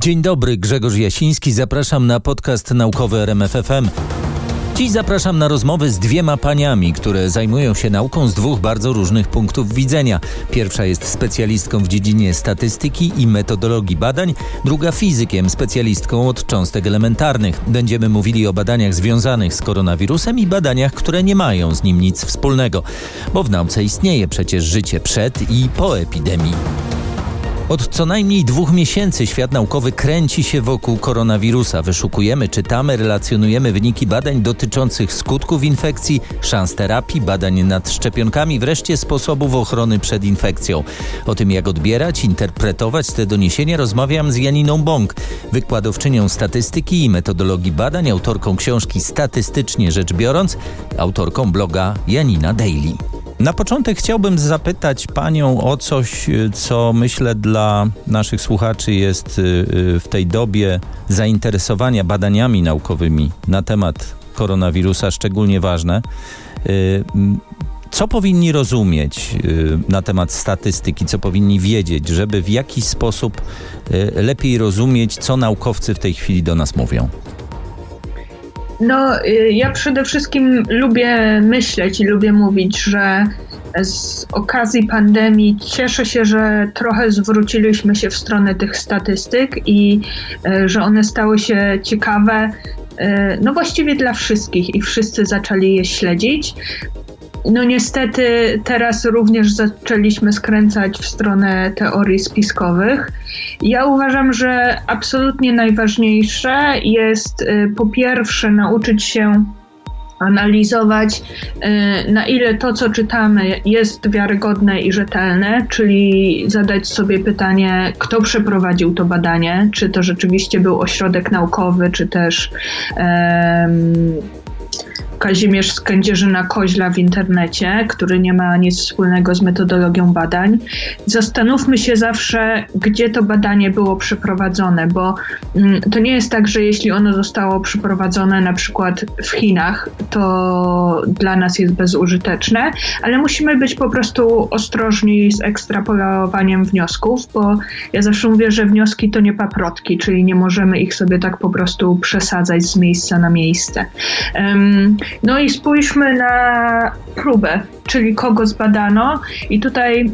Dzień dobry, Grzegorz Jasiński. Zapraszam na podcast naukowy RMFFM. Dziś zapraszam na rozmowy z dwiema paniami, które zajmują się nauką z dwóch bardzo różnych punktów widzenia. Pierwsza jest specjalistką w dziedzinie statystyki i metodologii badań, druga fizykiem, specjalistką od cząstek elementarnych. Będziemy mówili o badaniach związanych z koronawirusem i badaniach, które nie mają z nim nic wspólnego, bo w nauce istnieje przecież życie przed i po epidemii. Od co najmniej dwóch miesięcy świat naukowy kręci się wokół koronawirusa. Wyszukujemy, czytamy, relacjonujemy wyniki badań dotyczących skutków infekcji, szans terapii, badań nad szczepionkami, wreszcie sposobów ochrony przed infekcją. O tym, jak odbierać, interpretować te doniesienia, rozmawiam z Janiną Bąk, wykładowczynią statystyki i metodologii badań, autorką książki Statystycznie rzecz biorąc, autorką bloga Janina Daily. Na początek chciałbym zapytać Panią o coś, co myślę dla naszych słuchaczy jest y, y, w tej dobie zainteresowania badaniami naukowymi na temat koronawirusa szczególnie ważne. Y, co powinni rozumieć na temat statystyki, co powinni wiedzieć, żeby w jakiś sposób lepiej rozumieć, co naukowcy w tej chwili do nas mówią? No, y, ja przede wszystkim lubię myśleć i lubię mówić, że z okazji pandemii cieszę się, że trochę zwróciliśmy się w stronę tych statystyk i y, że one stały się ciekawe. Y, no właściwie dla wszystkich i wszyscy zaczęli je śledzić. No niestety teraz również zaczęliśmy skręcać w stronę teorii spiskowych. Ja uważam, że absolutnie najważniejsze jest y, po pierwsze nauczyć się analizować, y, na ile to, co czytamy, jest wiarygodne i rzetelne, czyli zadać sobie pytanie, kto przeprowadził to badanie, czy to rzeczywiście był ośrodek naukowy, czy też. Um, Kazimierz z Kędzierzyna Koźla w internecie, który nie ma nic wspólnego z metodologią badań. Zastanówmy się zawsze, gdzie to badanie było przeprowadzone, bo mm, to nie jest tak, że jeśli ono zostało przeprowadzone na przykład w Chinach, to dla nas jest bezużyteczne, ale musimy być po prostu ostrożni z ekstrapolowaniem wniosków, bo ja zawsze mówię, że wnioski to nie paprotki, czyli nie możemy ich sobie tak po prostu przesadzać z miejsca na miejsce. No i spójrzmy na próbę, czyli kogo zbadano. I tutaj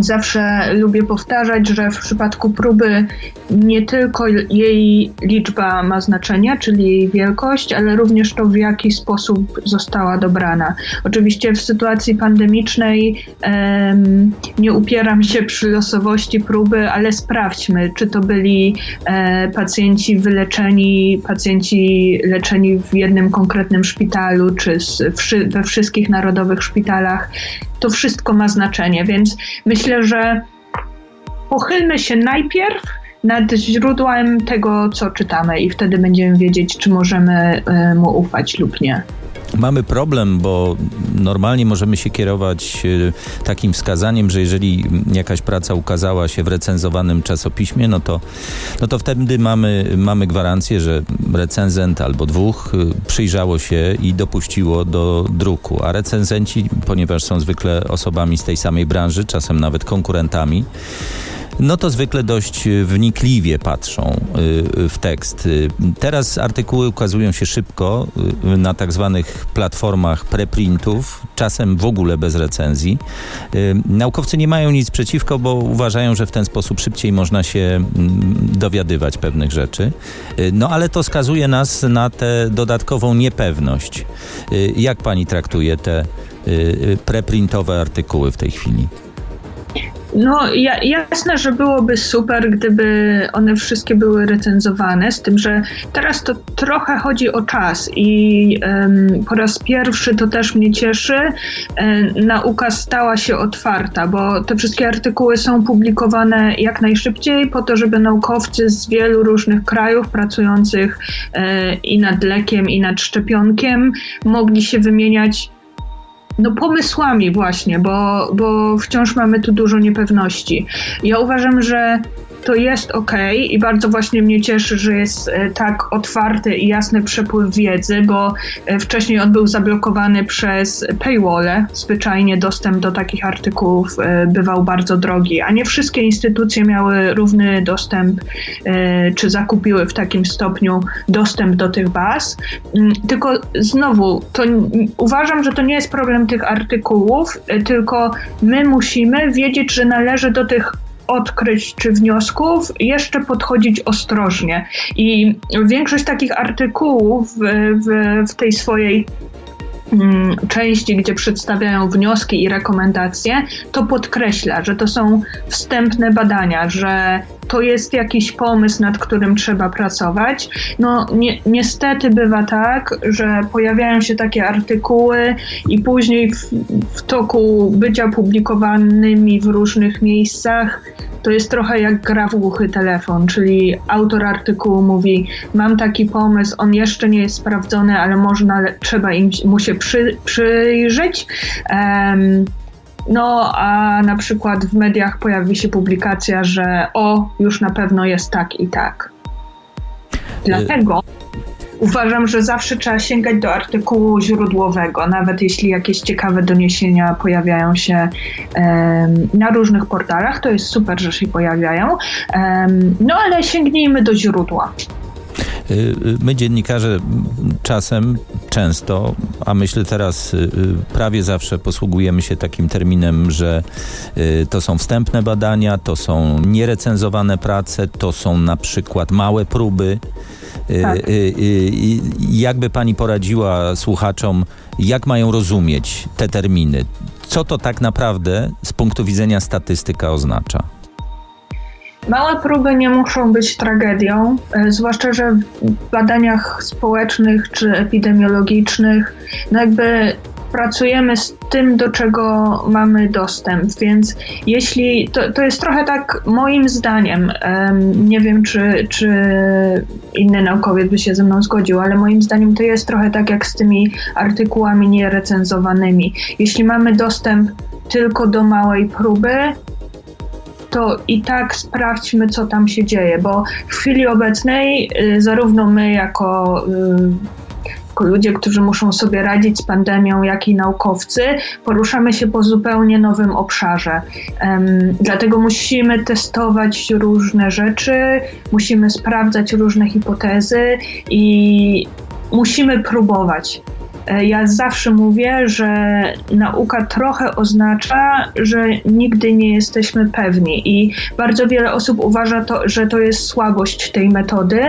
Zawsze lubię powtarzać, że w przypadku próby nie tylko jej liczba ma znaczenie, czyli jej wielkość, ale również to, w jaki sposób została dobrana. Oczywiście w sytuacji pandemicznej um, nie upieram się przy losowości próby, ale sprawdźmy, czy to byli e, pacjenci wyleczeni, pacjenci leczeni w jednym konkretnym szpitalu, czy z, w, we wszystkich narodowych szpitalach to wszystko ma znaczenie, więc myślę, że pochylmy się najpierw nad źródłem tego, co czytamy, i wtedy będziemy wiedzieć, czy możemy e, mu ufać lub nie. Mamy problem, bo normalnie możemy się kierować e, takim wskazaniem, że jeżeli jakaś praca ukazała się w recenzowanym czasopiśmie, no to, no to wtedy mamy, mamy gwarancję, że recenzent albo dwóch e, przyjrzało się i dopuściło do druku. A recenzenci, ponieważ są zwykle osobami z tej samej branży, czasem nawet konkurentami, no to zwykle dość y, wnikliwie patrzą y, w tekst. Y, teraz artykuły ukazują się szybko na tak zwanych platformach preprintów, czasem w ogóle bez recenzji. Naukowcy nie mają nic przeciwko, bo uważają, że w ten sposób szybciej można się dowiadywać pewnych rzeczy. No ale to skazuje nas na tę dodatkową niepewność. Jak pani traktuje te preprintowe artykuły w tej chwili? No ja, jasne, że byłoby super, gdyby one wszystkie były recenzowane, z tym, że teraz to trochę chodzi o czas i um, po raz pierwszy to też mnie cieszy, um, nauka stała się otwarta, bo te wszystkie artykuły są publikowane jak najszybciej po to, żeby naukowcy z wielu różnych krajów pracujących um, i nad lekiem, i nad szczepionkiem mogli się wymieniać no pomysłami właśnie, bo, bo wciąż mamy tu dużo niepewności. Ja uważam, że to jest ok i bardzo właśnie mnie cieszy, że jest e, tak otwarty i jasny przepływ wiedzy, bo e, wcześniej on był zablokowany przez paywall. Zwyczajnie dostęp do takich artykułów e, bywał bardzo drogi, a nie wszystkie instytucje miały równy dostęp, czy zakupiły w takim stopniu dostęp do tych baz. Mm, tylko znowu, to uważam, że to nie jest problem tych artykułów, tylko my musimy wiedzieć, że należy do tych odkryć czy wniosków, jeszcze podchodzić ostrożnie. I większość takich artykułów w, w, tej swojej części, gdzie przedstawiają wnioski i rekomendacje, to podkreśla, że to są wstępne badania, że to jest jakiś pomysł, nad którym trzeba pracować. No ni niestety bywa tak, że pojawiają się takie artykuły i później w, w toku bycia publikowanymi w różnych miejscach to jest trochę jak gra w głuchy telefon, czyli autor artykułu mówi: Mam taki pomysł, on jeszcze nie jest sprawdzony, ale można, trzeba im, mu się przy, przyjrzeć. Um, no, a na przykład w mediach pojawi się publikacja, że o, już na pewno jest tak i tak. Dlatego uważam, że zawsze trzeba sięgać do artykułu źródłowego, nawet jeśli jakieś ciekawe doniesienia pojawiają się um, na różnych portalach, to jest super, że się pojawiają. Um, no ale sięgnijmy do źródła. Y, y, my dziennikarze czasem, często, a myślę teraz y, prawie zawsze posługujemy się takim terminem, że to są wstępne badania, to są nierecenzowane prace, to są na przykład małe próby. Tak. Jakby pani poradziła słuchaczom, jak mają rozumieć te terminy? Co to tak naprawdę z punktu widzenia statystyka oznacza? Małe próby nie muszą być tragedią, e, zwłaszcza, że w badaniach społecznych czy epidemiologicznych, no jakby pracujemy z tym, do czego mamy dostęp, więc jeśli to, to jest trochę tak moim zdaniem, nie wiem czy, czy inny naukowiec by się ze mną zgodził, ale moim zdaniem to jest trochę tak jak z tymi artykułami nierecenzowanymi. Jeśli mamy dostęp tylko do małej próby, to i tak sprawdźmy, co tam się dzieje, bo w chwili obecnej y, zarówno my jako y, ludzie, którzy muszą sobie radzić z pandemią, jak i naukowcy, poruszamy się po zupełnie nowym obszarze. Dlatego musimy testować różne rzeczy, musimy sprawdzać różne hipotezy i musimy próbować. E, ja zawsze mówię, że nauka trochę oznacza, że nigdy nie jesteśmy pewni i bardzo wiele osób uważa, to, że to jest słabość tej metody.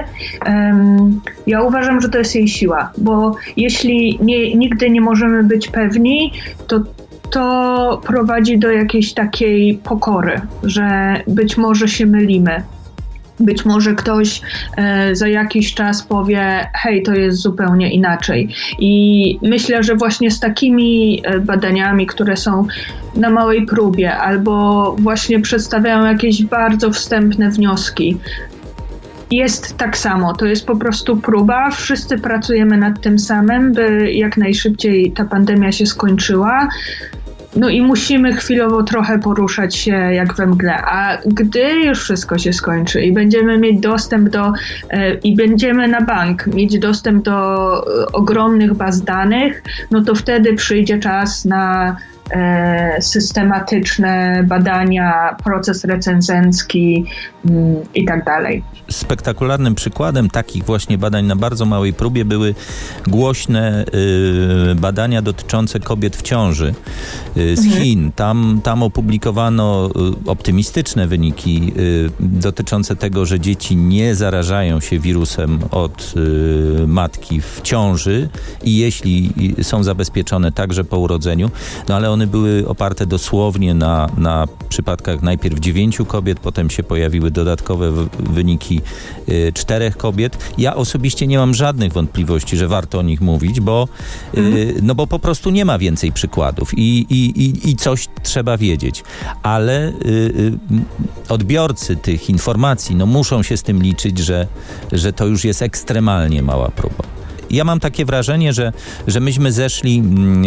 Ja uważam, że to jest jej siła, bo jeśli nie, nigdy nie możemy być pewni, to to prowadzi do jakiejś takiej pokory, że być może się mylimy. Być może ktoś e, za jakiś czas powie: Hej, to jest zupełnie inaczej. I myślę, że właśnie z takimi e, badaniami, które są na małej próbie, albo właśnie przedstawiają jakieś bardzo wstępne wnioski, jest tak samo. To jest po prostu próba. Wszyscy pracujemy nad tym samym, by jak najszybciej ta pandemia się skończyła. No i musimy chwilowo trochę poruszać się jak we mgle, a gdy już wszystko się skończy i będziemy mieć dostęp do e, i będziemy na bank mieć dostęp do e, ogromnych baz danych, no to wtedy przyjdzie czas na systematyczne badania, proces recenzencki mm, i tak dalej. Spektakularnym przykładem takich właśnie badań na bardzo małej próbie były głośne y, badania dotyczące kobiet w ciąży y, z mhm. Chin. Tam, tam opublikowano y, optymistyczne wyniki dotyczące tego, że dzieci nie zarażają się wirusem od matki w ciąży i jeśli są zabezpieczone także po urodzeniu, no ale one były oparte dosłownie na, na przypadkach najpierw dziewięciu kobiet, potem się pojawiły dodatkowe wyniki y, czterech kobiet. Ja osobiście nie mam żadnych wątpliwości, że warto o nich mówić, bo, y, no bo po prostu nie ma więcej przykładów i, i, i, i coś trzeba wiedzieć. Ale y, odbiorcy tych informacji no, muszą się z tym liczyć, że, że to już jest ekstremalnie mała próba. Ja mam takie wrażenie, że, że myśmy zeszli mm,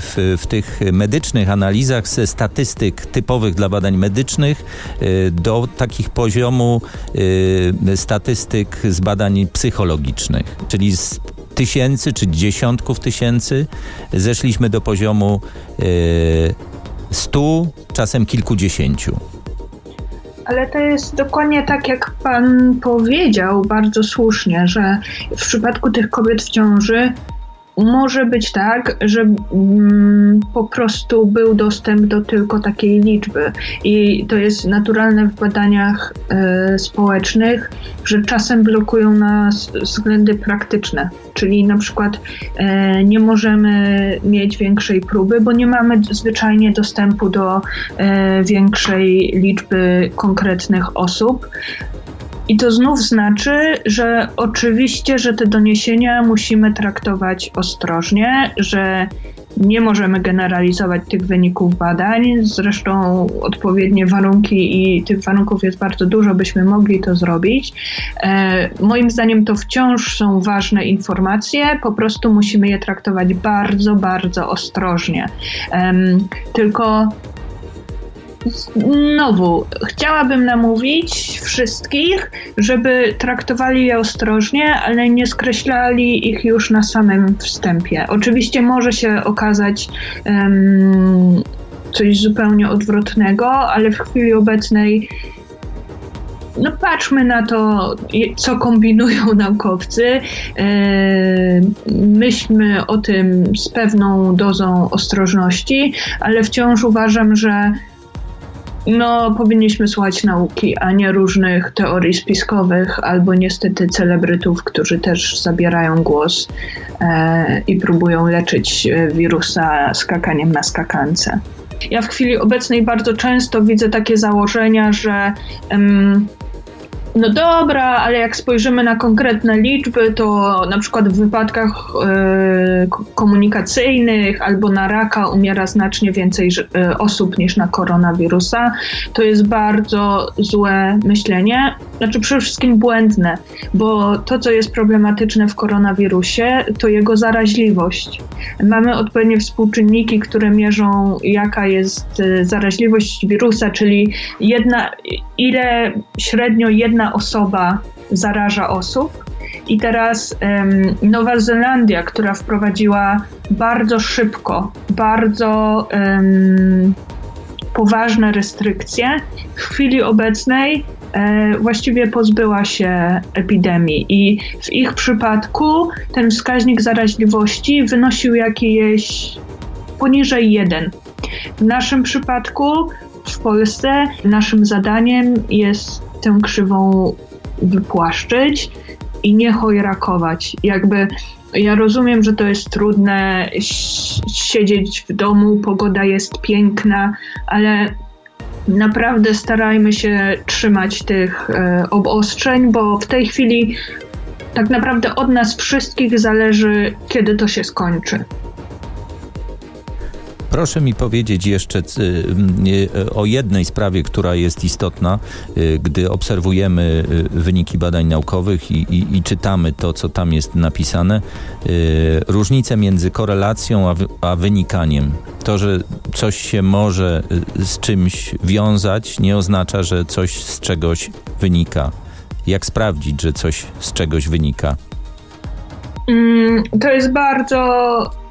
w, w tych medycznych analizach ze statystyk typowych dla badań medycznych y, do takich poziomu y, statystyk z badań psychologicznych, czyli z tysięcy czy dziesiątków tysięcy zeszliśmy do poziomu stu, czasem kilkudziesięciu. Ale to jest dokładnie tak, jak pan powiedział bardzo słusznie, że w przypadku tych kobiet w ciąży może być tak, że mm, po prostu był dostęp do tylko takiej liczby. I to jest naturalne w badaniach y, społecznych, że czasem blokują nas względy praktyczne. Czyli na przykład y, nie możemy mieć większej próby, bo nie mamy zwyczajnie dostępu do y, większej liczby konkretnych osób. I to znów znaczy, że oczywiście, że te doniesienia musimy traktować ostrożnie, że nie możemy generalizować tych wyników badań. Zresztą odpowiednie warunki i tych warunków jest bardzo dużo, byśmy mogli to zrobić. E, moim zdaniem to wciąż są ważne informacje, po prostu musimy je traktować bardzo, bardzo ostrożnie. E, tylko Znowu, chciałabym namówić wszystkich, żeby traktowali je ostrożnie, ale nie skreślali ich już na samym wstępie. Oczywiście może się okazać um, coś zupełnie odwrotnego, ale w chwili obecnej no patrzmy na to, co kombinują naukowcy. Myślmy o tym z pewną dozą ostrożności, ale wciąż uważam, że no, powinniśmy słuchać nauki, a nie różnych teorii spiskowych albo niestety celebrytów, którzy też zabierają głos e, i próbują leczyć e, wirusa skakaniem na skakance. Ja w chwili obecnej bardzo często widzę takie założenia, że no dobra, ale jak spojrzymy na konkretne liczby, to na przykład w wypadkach y, komunikacyjnych albo na raka umiera znacznie więcej y, osób niż na koronawirusa. To jest bardzo złe myślenie, znaczy przede wszystkim błędne, bo to, co jest problematyczne w koronawirusie, to jego zaraźliwość. Mamy odpowiednie współczynniki, które mierzą, jaka jest y, zaraźliwość wirusa, czyli jedna, ile średnio jedna osoba zaraża osób. I teraz um, Nowa Zelandia, która wprowadziła bardzo szybko, bardzo um, poważne restrykcje, w chwili obecnej e, właściwie pozbyła się epidemii. I w ich przypadku ten wskaźnik zaraźliwości wynosił jakieś poniżej 1. W naszym przypadku w Polsce naszym zadaniem jest tę krzywą wypłaszczyć i nie chojrakować. Jakby ja rozumiem, że to jest trudne siedzieć w domu, pogoda jest piękna, ale naprawdę starajmy się trzymać tych e, obostrzeń, bo w tej chwili tak naprawdę od nas wszystkich zależy, kiedy to się skończy. Proszę mi powiedzieć jeszcze y, o jednej sprawie, która jest istotna, y, gdy obserwujemy y, wyniki badań naukowych i, i, i czytamy to, co tam jest napisane. Różnice między korelacją a, a wynikaniem. To, że coś się może z czymś wiązać, nie oznacza, że coś z czegoś wynika. Jak sprawdzić, że coś z czegoś wynika? Mm, to jest bardzo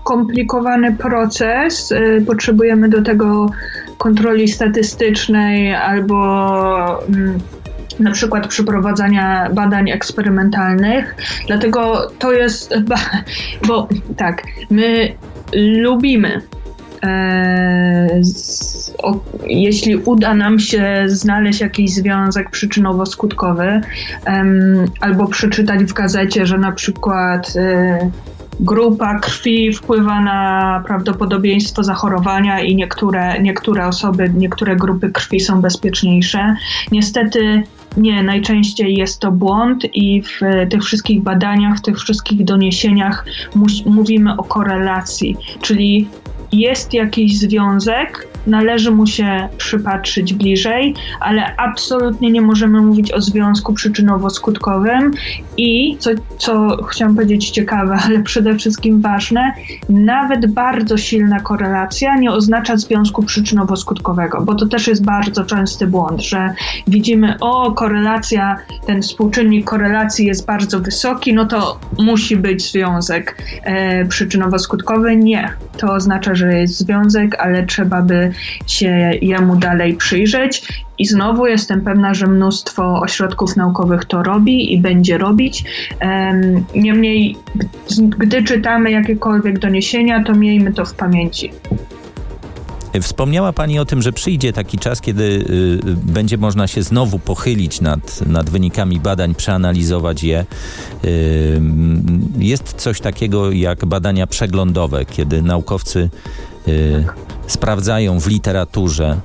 skomplikowany proces. Y, potrzebujemy do tego kontroli statystycznej albo mm, na przykład przeprowadzania badań eksperymentalnych. Dlatego to jest, bo tak, my lubimy e, jeśli uda nam się znaleźć jakiś związek przyczynowo-skutkowy, albo przeczytać w gazecie, że na przykład e, grupa krwi wpływa na prawdopodobieństwo zachorowania i niektóre, niektóre osoby, niektóre grupy krwi są bezpieczniejsze. Niestety nie, najczęściej jest to błąd i w tych wszystkich badaniach, w tych wszystkich doniesieniach mówimy o korelacji, czyli jest jakiś związek, należy mu się przypatrzyć bliżej, ale absolutnie nie możemy mówić o związku przyczynowo-skutkowym i co, co chciałam powiedzieć ciekawe, ale przede wszystkim ważne, nawet bardzo silna korelacja nie oznacza związku przyczynowo-skutkowego, bo to też jest bardzo częsty błąd, że widzimy, o korelacja, ten współczynnik korelacji jest bardzo wysoki, no to musi być związek e, przyczynowo-skutkowy. Nie, to oznacza, że jest związek, ale trzeba by się jemu dalej przyjrzeć. I znowu jestem pewna, że mnóstwo ośrodków naukowych to robi i będzie robić. Niemniej, gdy czytamy jakiekolwiek doniesienia, to miejmy to w pamięci. Wspomniała Pani o tym, że przyjdzie taki czas, kiedy y, będzie można się znowu pochylić nad, nad wynikami badań, przeanalizować je. Jest coś takiego jak badania przeglądowe, kiedy naukowcy y, sprawdzają w literaturze,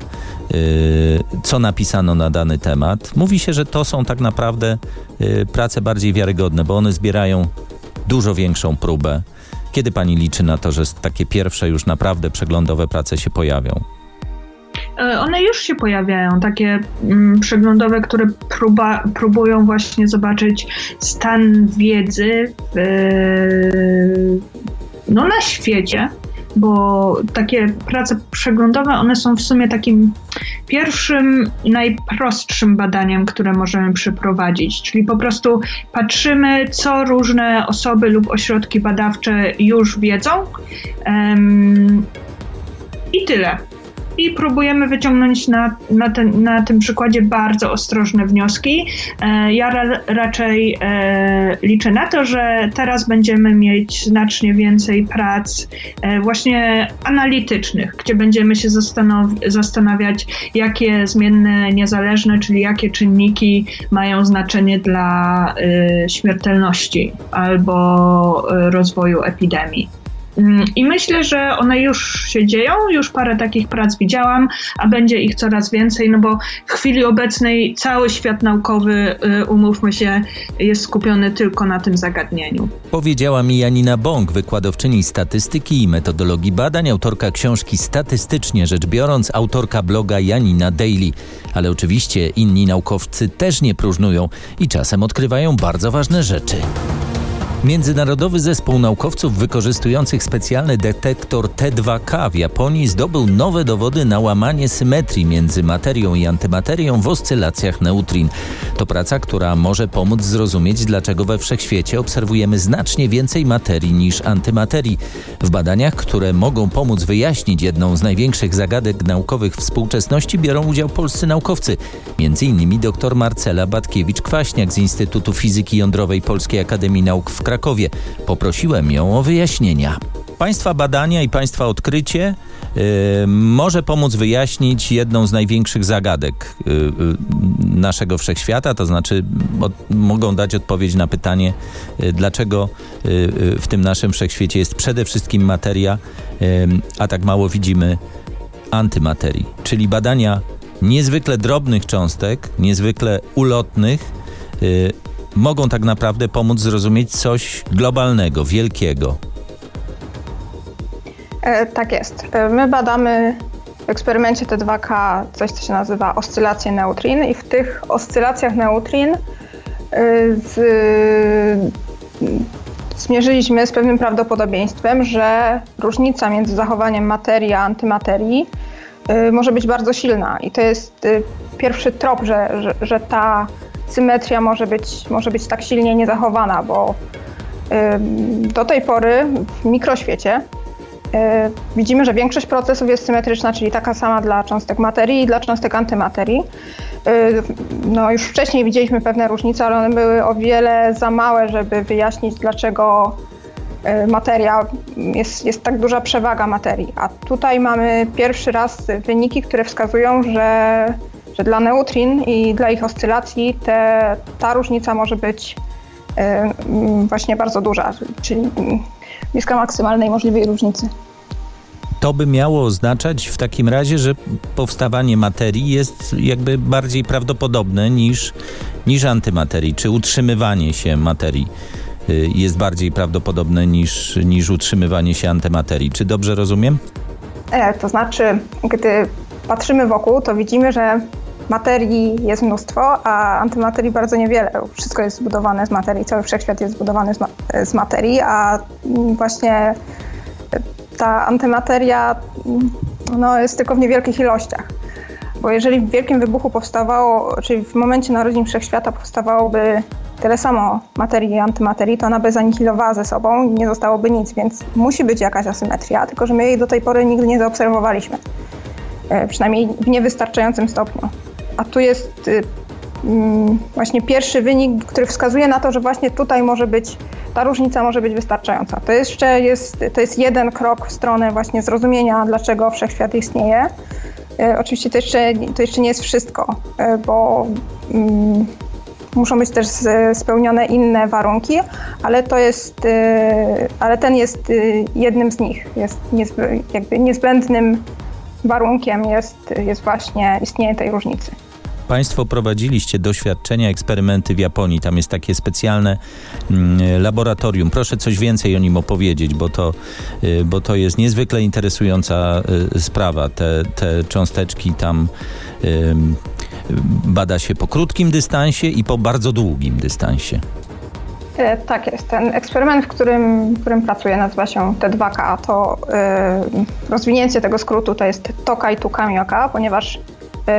co napisano na dany temat. Mówi się, że to są tak naprawdę prace bardziej wiarygodne, bo one zbierają dużo większą próbę. Kiedy pani liczy na to, że takie pierwsze już naprawdę przeglądowe prace się pojawią? E, one już się pojawiają, takie mm, przeglądowe, które próba, próbują właśnie zobaczyć stan wiedzy w, no, na świecie, bo takie prace przeglądowe, one są w sumie takim pierwszym, najprostszym badaniem, które możemy przeprowadzić, czyli po prostu patrzymy, co różne osoby lub ośrodki badawcze już wiedzą um, i tyle i próbujemy wyciągnąć na, na, ten, na tym przykładzie bardzo ostrożne wnioski. E, ja ra, raczej e, liczę na to, że teraz będziemy mieć znacznie więcej prac e, właśnie analitycznych, gdzie będziemy się zastanawiać, jakie zmienne niezależne, czyli jakie czynniki mają znaczenie dla śmiertelności albo rozwoju epidemii. Mm, I myślę, że one już się dzieją, już parę takich prac widziałam, a będzie ich coraz więcej, no bo w chwili obecnej cały świat naukowy, y, umówmy się, jest skupiony tylko na tym zagadnieniu. Powiedziała mi Janina Bąk, wykładowczyni statystyki i metodologii badań, autorka książki Statystycznie rzecz biorąc, autorka bloga Janina Daily. Ale oczywiście inni naukowcy też nie próżnują i czasem odkrywają bardzo ważne rzeczy. Międzynarodowy zespół naukowców wykorzystujących specjalny detektor T2K w Japonii zdobył nowe dowody na łamanie symetrii między materią i antymaterią w oscylacjach neutrin. To praca, która może pomóc zrozumieć, dlaczego we wszechświecie obserwujemy znacznie więcej materii niż antymaterii. W badaniach, które mogą pomóc wyjaśnić jedną z największych zagadek naukowych współczesności, biorą udział polscy naukowcy, m.in. dr Marcela Batkiewicz-Kwaśniak z Instytutu Fizyki Jądrowej Polskiej Akademii Nauk w Krakowie Krakowie. Poprosiłem ją o wyjaśnienia. Państwa badania i Państwa odkrycie yy, może pomóc wyjaśnić jedną z największych zagadek yy, yy, naszego wszechświata, to znaczy od, mogą dać odpowiedź na pytanie, y, dlaczego y, y, w tym naszym wszechświecie jest przede wszystkim materia, a tak mało widzimy antymaterii, czyli badania niezwykle drobnych cząstek, niezwykle ulotnych, mogą tak naprawdę pomóc zrozumieć coś globalnego, wielkiego. E, tak jest. E, my badamy w eksperymencie T2K coś, co się nazywa oscylacje neutrin i w tych oscylacjach neutrin e, z, zmierzyliśmy z pewnym prawdopodobieństwem, że różnica między zachowaniem materii a antymaterii może być bardzo silna. I to jest pierwszy trop, że, że, że ta symetria może być, może być tak silnie niezachowana, bo do tej pory w mikroświecie y, widzimy, że większość procesów jest symetryczna, czyli taka sama dla cząstek materii i dla cząstek antymaterii. Y, no, już wcześniej widzieliśmy pewne różnice, ale one były o wiele za małe, żeby wyjaśnić, dlaczego y, materia, jest, jest tak duża przewaga materii. A tutaj mamy pierwszy raz wyniki, które wskazują, że że dla neutrin i dla ich oscylacji te, ta różnica może być e, właśnie bardzo duża. Czyli bliska maksymalnej możliwej różnicy. To by miało oznaczać w takim razie, że powstawanie materii jest jakby bardziej prawdopodobne niż, niż antymaterii, czy utrzymywanie się materii y, jest bardziej prawdopodobne niż, niż utrzymywanie się antymaterii. Czy dobrze rozumiem? E, to znaczy, gdy patrzymy wokół, to widzimy, że materii jest mnóstwo, a antymaterii bardzo niewiele. Wszystko jest zbudowane z materii, cały wszechświat jest zbudowany z, ma z materii, a właśnie ta antymateria no, jest tylko w niewielkich ilościach. Bo jeżeli w wielkim wybuchu powstawało, czyli w momencie narodzin wszechświata powstawałoby tyle samo materii i antymaterii, to ona by zanihilowała ze sobą i nie zostałoby nic, więc musi być jakaś asymetria, tylko że my jej do tej pory nigdy nie zaobserwowaliśmy. E, przynajmniej w niewystarczającym stopniu. A tu jest y, mm, właśnie pierwszy wynik, który wskazuje na to, że właśnie tutaj może być, ta różnica może być wystarczająca. To jeszcze jest, to jest jeden krok w stronę właśnie zrozumienia, dlaczego wszechświat istnieje. E, oczywiście to jeszcze, to jeszcze nie jest wszystko, e, bo mm, muszą być też spełnione inne warunki, ale to jest, ale ten jest jednym z nich, jest jakby niezbędnym warunkiem jest, jest właśnie istnienie tej różnicy. Państwo prowadziliście doświadczenia, eksperymenty w Japonii. Tam jest takie specjalne mm, laboratorium. Proszę coś więcej o nim opowiedzieć, bo to, y, bo to jest niezwykle interesująca y, sprawa. Te, te cząsteczki tam bada się po krótkim dystansie i po bardzo długim dystansie. E, tak jest. Ten eksperyment, w którym, w którym pracuję, nazywa się T2K. To y, rozwinięcie tego skrótu to jest Tokaj Tukamioka, ponieważ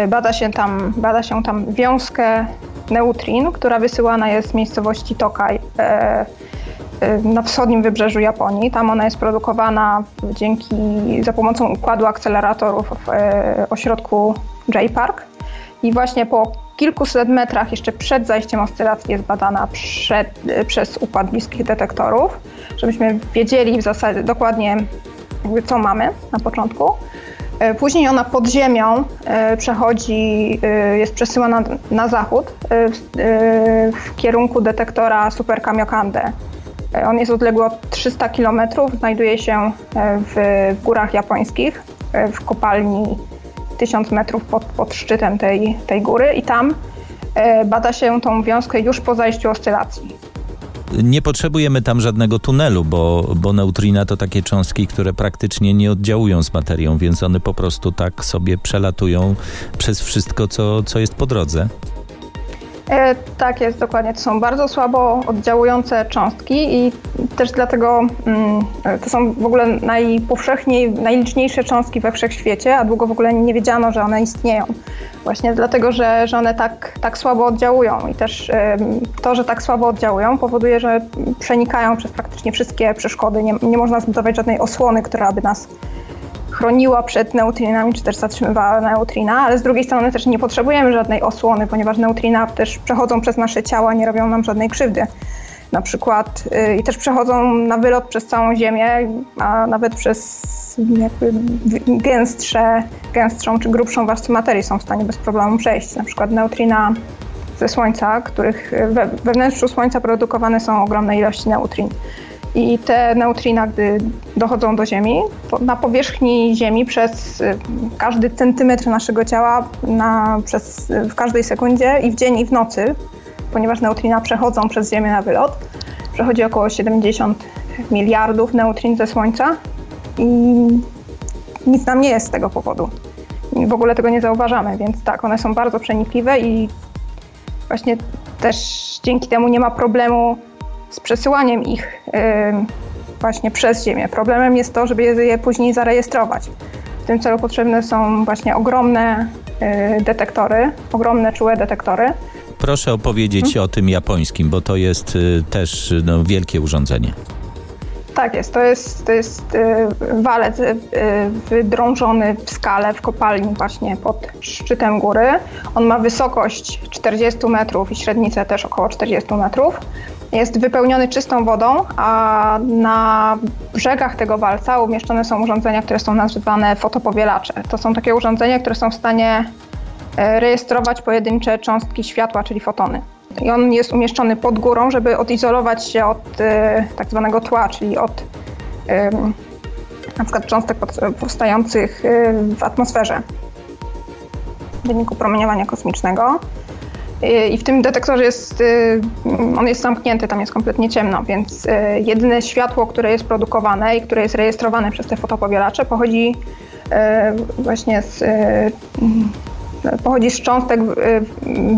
bada, się tam, bada się tam wiązkę neutrin, która wysyłana jest z miejscowości Tokaj y, na wschodnim wybrzeżu Japonii. Tam ona jest produkowana dzięki, za pomocą układu akceleratorów w ośrodku J-Park. I właśnie po kilkuset metrach jeszcze przed zajściem oscylacji jest badana przed, przez układ bliskich detektorów, żebyśmy wiedzieli w zasadzie dokładnie co mamy na początku. E, później ona pod ziemią e, przechodzi, e, jest przesyłana na zachód w kierunku detektora Super Kamiokande. On jest odległy o 300 km, znajduje się w górach japońskich, w kopalni 1000 metrów pod, pod szczytem tej, tej góry i tam bada się tą wiązkę już po zajściu oscylacji. Nie potrzebujemy tam żadnego tunelu, bo, bo neutrina to takie cząstki, które praktycznie nie oddziałują z materią, więc one po prostu tak sobie przelatują przez wszystko, co, co jest po drodze. E, tak jest, dokładnie. To są bardzo słabo oddziałujące cząstki i też dlatego mm, to są w ogóle najpowszechniej, najliczniejsze cząstki we wszechświecie, a długo w ogóle nie wiedziano, że one istnieją. Właśnie dlatego, że, że one tak, tak słabo oddziałują i też to, że tak słabo oddziałują powoduje, że przenikają przez praktycznie wszystkie przeszkody. Nie, nie można zbudować żadnej osłony, która by nas chroniła przed neutrinami, czy też zatrzymywała neutrina, ale z drugiej strony też nie potrzebujemy żadnej osłony, ponieważ neutrina też przechodzą przez nasze ciała, nie robią nam żadnej krzywdy. Na przykład yy, i też przechodzą na wylot przez całą Ziemię, a nawet przez jakby gęstsze, gęstszą czy grubszą warstwę materii są w stanie bez problemu przejść. Na przykład neutrina ze Słońca, których we, we wnętrzu Słońca produkowane są ogromne ilości neutrin. I te neutrina, gdy dochodzą do Ziemi, na powierzchni Ziemi przez y, każdy centymetr naszego ciała, na, przez, w każdej sekundzie i w dzień i w nocy, ponieważ neutrina przechodzą przez Ziemię na wylot, przechodzi około 70 miliardów neutrin ze Słońca i nic nam nie jest z tego powodu. W ogóle tego nie zauważamy, więc tak, one są bardzo przenikliwe i właśnie też dzięki temu nie ma problemu z przesyłaniem ich właśnie przez Ziemię. Problemem jest to, żeby je później zarejestrować. W tym celu potrzebne są właśnie ogromne y, detektory, ogromne czułe detektory. Proszę opowiedzieć hmm? o tym japońskim, bo to jest y, też no, wielkie urządzenie. Tak jest, to jest, to jest y, walec wydrążony w skale w kopalni właśnie pod szczytem góry. On ma wysokość 40 metrów i średnicę też około 40 metrów jest wypełniony czystą wodą, a na brzegach tego walca umieszczone są urządzenia, które są nazywane fotopowielacze. To są takie urządzenia, które są w stanie e, rejestrować pojedyncze cząstki światła, czyli fotony. I on jest umieszczony pod górą, żeby odizolować się od e, tak zwanego tła, czyli od na przykład cząstek powstających w atmosferze w wyniku promieniowania kosmicznego. I w tym detektorze jest, on jest zamknięty, tam jest kompletnie ciemno, więc jedyne światło, które jest produkowane i które jest rejestrowane przez te fotopowielacze pochodzi właśnie z, pochodzi z cząstek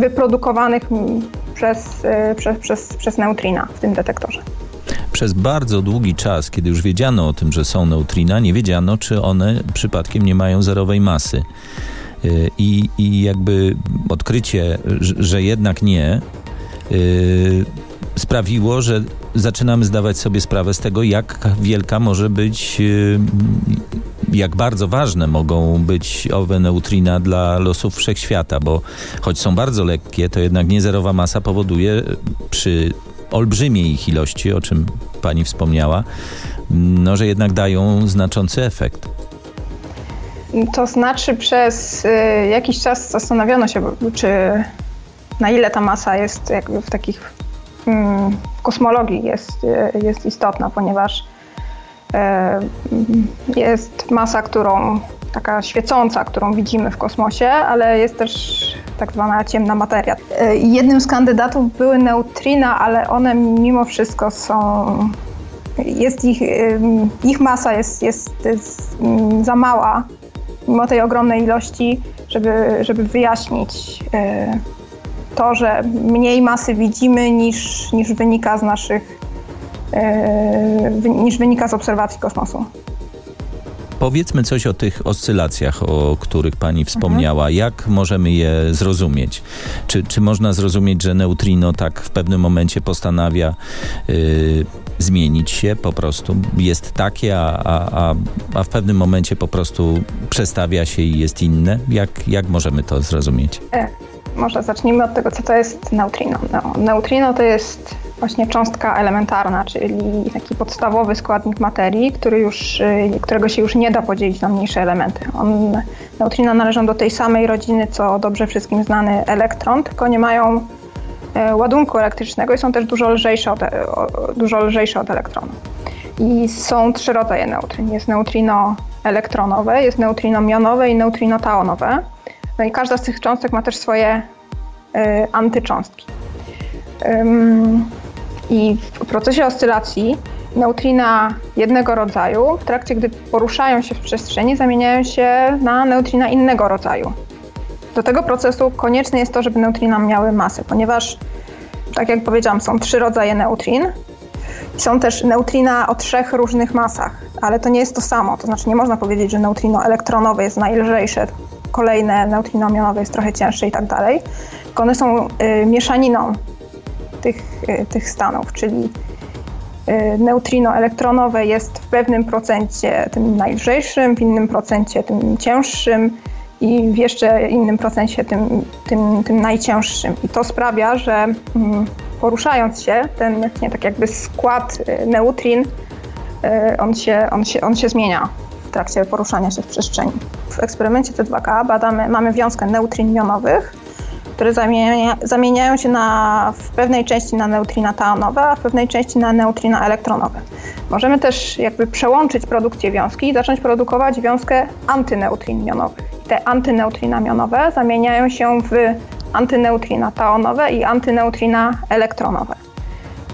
wyprodukowanych przez, przez, przez, przez neutrina w tym detektorze. Przez bardzo długi czas, kiedy już wiedziano o tym, że są neutrina, nie wiedziano, czy one przypadkiem nie mają zerowej masy. Y, I, i jakby odkrycie, że jednak nie, y, sprawiło, że zaczynamy zdawać sobie sprawę z tego, jak wielka może być, y, jak bardzo ważne mogą być owe neutrina dla losów wszechświata, bo choć są bardzo lekkie, to jednak niezerowa masa powoduje przy olbrzymiej ich ilości, o czym pani wspomniała, no, że jednak dają znaczący efekt. To znaczy, przez y, jakiś czas zastanawiano się, czy na ile ta masa jest jakby w takich mm, w kosmologii jest, y, jest istotna, ponieważ y, jest masa, którą taka świecąca, którą widzimy w kosmosie, ale jest też tak zwana ciemna materia. Jednym z kandydatów były neutrina, ale one mimo wszystko są. Jest ich, ich masa jest, jest, jest mm, za mała, mimo tej ogromnej ilości, żeby, żeby wyjaśnić e, to, że mniej masy widzimy niż, niż wynika z naszych, e, niż wynika z obserwacji kosmosu. Powiedzmy coś o tych oscylacjach, o których Pani wspomniała. Mhm. Jak możemy je zrozumieć? Czy, czy można zrozumieć, że neutrino tak w pewnym momencie postanawia yy, zmienić się po prostu? Jest takie, a, a, a w pewnym momencie po prostu przestawia się i jest inne? Jak, jak możemy to zrozumieć? E, może zacznijmy od tego, co to jest neutrino. No, neutrino to jest właśnie cząstka elementarna, czyli taki podstawowy składnik materii, który już, y, którego się już nie da podzielić na mniejsze elementy. On, neutrina należą do tej samej rodziny, co dobrze wszystkim znany elektron, tylko nie mają e, ładunku elektrycznego i są też dużo lżejsze od, dużo lżejsze od elektronu. I są trzy rodzaje neutrin. Jest neutrino elektronowe, jest neutrino mionowe i neutrino taonowe. No i każda z tych cząstek ma też swoje y, antycząstki. I w procesie oscylacji neutrina jednego rodzaju, w trakcie gdy poruszają się w przestrzeni, zamieniają się na neutrina innego rodzaju. Do tego procesu konieczne jest to, żeby neutrina miały masę, ponieważ, tak jak powiedziałam, są trzy rodzaje neutrin. Są też neutrina o trzech różnych masach, ale to nie jest to samo. To znaczy nie można powiedzieć, że neutrino elektronowe jest najlżejsze, kolejne neutrino mionowe jest trochę cięższe i tak dalej. One są y, mieszaniną tych, e, tych stanów, czyli e, neutrino elektronowe jest w pewnym procencie tym najlżejszym, w innym procencie tym cięższym i w jeszcze innym procencie tym, tym, tym najcięższym. I to sprawia, że mm, poruszając się, ten nie, tak jakby skład e, neutrin, on się, on, się, on się zmienia w trakcie poruszania się w przestrzeni. W eksperymencie T2K badamy, mamy wiązkę neutrin jonowych, które zamienia, zamieniają się na, w pewnej części na neutrina taonowe, a w pewnej części na neutrina elektronowe. Możemy też jakby przełączyć produkcję wiązki i zacząć produkować wiązkę antyneutrin mionowych. Te antyneutrina mionowe zamieniają się w antyneutrina taonowe i antyneutrina elektronowe.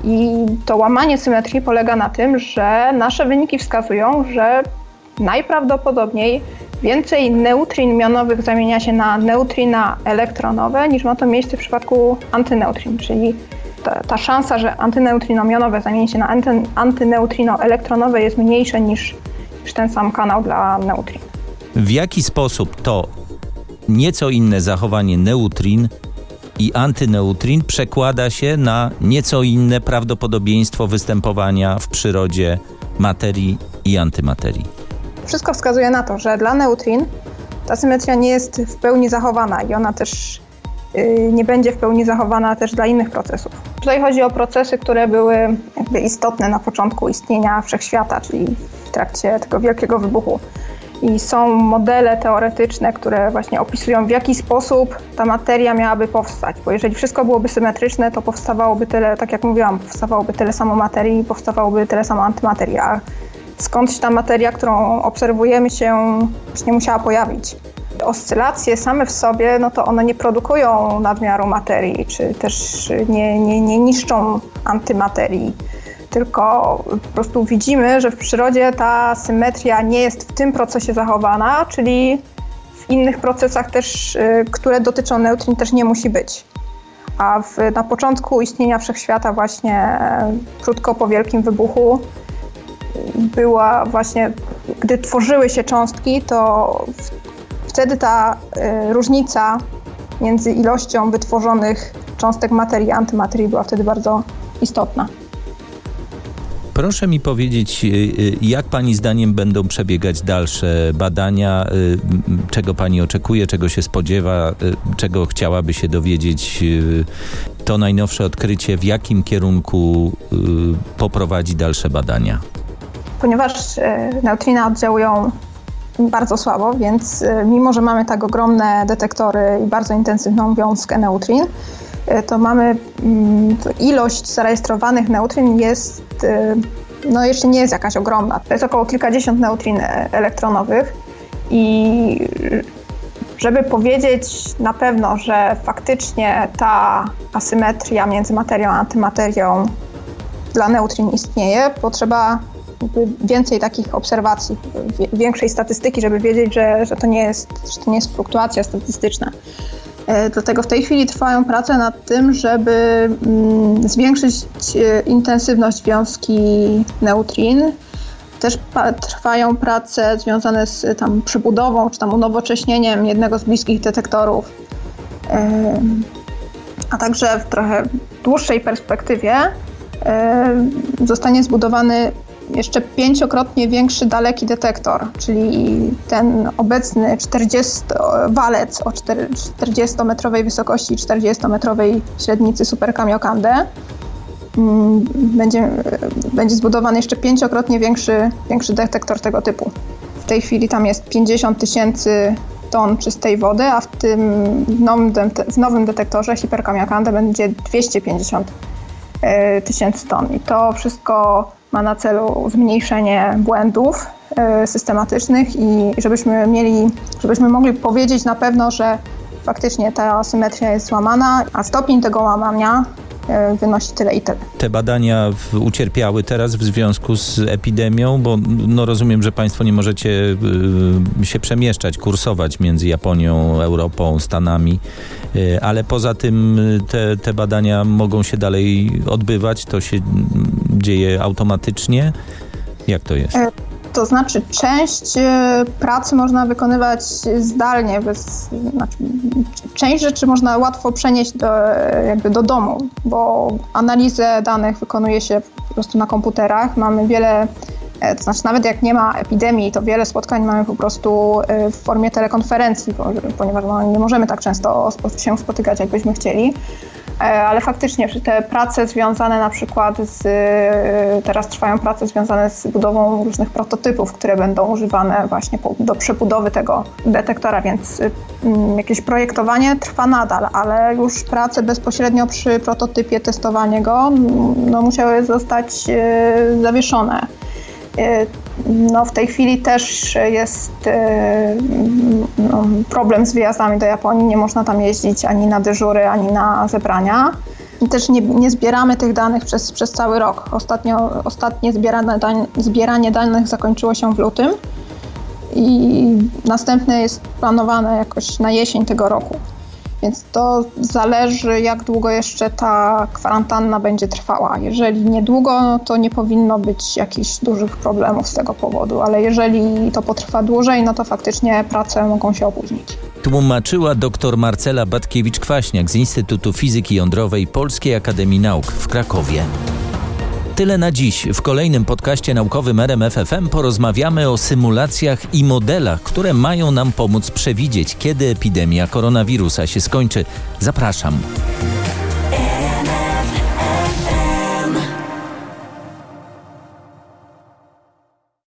I to łamanie symetrii polega na tym, że nasze wyniki wskazują, że najprawdopodobniej Więcej neutrin mionowych zamienia się na neutrina elektronowe niż ma to miejsce w przypadku antyneutrin, czyli ta, ta szansa, że antyneutrino mionowe zamieni się na anty, antyneutrino elektronowe jest mniejsza niż, niż ten sam kanał dla neutrin. W jaki sposób to nieco inne zachowanie neutrin i antyneutrin przekłada się na nieco inne prawdopodobieństwo występowania w przyrodzie materii i antymaterii? Wszystko wskazuje na to, że dla neutrin ta symetria nie jest w pełni zachowana i ona też y, nie będzie w pełni zachowana też dla innych procesów. Tutaj chodzi o procesy, które były istotne na początku istnienia wszechświata, czyli w trakcie tego wielkiego wybuchu. I są modele teoretyczne, które właśnie opisują, w jaki sposób ta materia miałaby powstać. Bo jeżeli wszystko byłoby symetryczne, to powstawałoby tyle, tak jak mówiłam, powstawałoby tyle samo materii, powstawałoby tyle samo antymaterii. A skąd ta materia, którą obserwujemy się właśnie musiała pojawić. Oscylacje same w sobie, no to one nie produkują nadmiaru materii, czy też nie, nie, nie niszczą antymaterii tylko po prostu widzimy, że w przyrodzie ta symetria nie jest w tym procesie zachowana, czyli w innych procesach też, y, które dotyczą neutrin, też nie musi być. A w, na początku istnienia wszechświata, właśnie e, krótko po wielkim wybuchu, była właśnie, gdy tworzyły się cząstki, to wtedy ta y, różnica między ilością wytworzonych cząstek materii i antymaterii była wtedy bardzo istotna. Proszę mi powiedzieć, y, y, jak Pani zdaniem będą przebiegać dalsze badania? Czego Pani oczekuje, czego się spodziewa, czego chciałaby się dowiedzieć? To najnowsze odkrycie, w jakim kierunku poprowadzi dalsze badania? Ponieważ neutrina oddziałują bardzo słabo, więc mimo, że mamy tak ogromne detektory i bardzo intensywną wiązkę neutrin, E, to mamy mm, ilość zarejestrowanych neutrin jest, e, no jeszcze nie jest jakaś ogromna. To jest około kilkadziesiąt neutrin e, elektronowych i żeby powiedzieć na pewno, że faktycznie ta asymetria między materią a antymaterią dla neutrin istnieje, potrzeba więcej takich obserwacji, większej statystyki, żeby wiedzieć, że, że, to, nie jest, że to nie jest fluktuacja statystyczna. E, dlatego w tej chwili trwają prace nad tym, żeby mm, zwiększyć e, intensywność wiązki neutrin. Też trwają prace związane z tam przebudową czy tam unowocześnieniem jednego z bliskich detektorów. E, a także w trochę dłuższej perspektywie zostanie zbudowany jeszcze pięciokrotnie większy daleki detektor, czyli ten obecny 40, walec o 40-metrowej wysokości, 40-metrowej średnicy Super Kamiokande. Mm, będzie, będzie zbudowany jeszcze pięciokrotnie większy, większy detektor tego typu. W tej chwili tam jest 50 tysięcy ton czystej wody, a w tym nowym, w nowym detektorze Hiperkamiokande będzie 250 e, tysięcy ton. I to wszystko ma na celu zmniejszenie błędów e, systematycznych i żebyśmy mieli, żebyśmy mogli powiedzieć na pewno, że faktycznie ta asymetria jest złamana, a stopień tego łamania wynosi tyle i tyle. Te badania ucierpiały teraz w związku z epidemią, bo no rozumiem, że Państwo nie możecie y, się przemieszczać, kursować między Japonią, Europą, Stanami, y, ale poza tym te, te badania mogą się dalej odbywać, to się dzieje automatycznie? Jak to jest? E, to znaczy, część e, pracy można wykonywać zdalnie, bez, znaczy, część rzeczy można łatwo przenieść do, jakby do domu, bo analizę danych wykonuje się po prostu na komputerach. Mamy wiele, e, to znaczy nawet jak nie ma epidemii, to wiele spotkań mamy po prostu w formie telekonferencji, ponieważ no, nie możemy tak często się spotykać, jakbyśmy chcieli. E, ale faktycznie te prace związane na przykład z, e, teraz trwają prace związane z budową różnych prototypów, które będą używane właśnie do przebudowy tego detektora, więc mm, jakieś projektowanie trwa nadal, ale już prace bezpośrednio przy prototypie, testowanie go, no, musiały zostać e, zawieszone. No, w tej chwili też jest e, no, problem z wyjazdami do Japonii. Nie można tam jeździć ani na dyżury, ani na zebrania. Też nie, nie, zbieramy tych danych przez, przez cały rok. Ostatnio, ostatnie dań, zbieranie danych zakończyło się w lutym i następne jest planowane jakoś na jesień tego roku. Więc to zależy, jak długo jeszcze ta kwarantanna będzie trwała. Jeżeli niedługo, no to nie powinno być jakichś dużych problemów z tego powodu, ale jeżeli to potrwa dłużej, no to faktycznie prace mogą się opóźnić. Tłumaczyła dr Marcela Batkiewicz-Kwaśniak z Instytutu Fizyki Jądrowej Polskiej Akademii Nauk w Krakowie. Tyle na dziś. W kolejnym podcaście naukowym RMFFM porozmawiamy o symulacjach i modelach, które mają nam pomóc przewidzieć, kiedy epidemia koronawirusa się skończy. Zapraszam.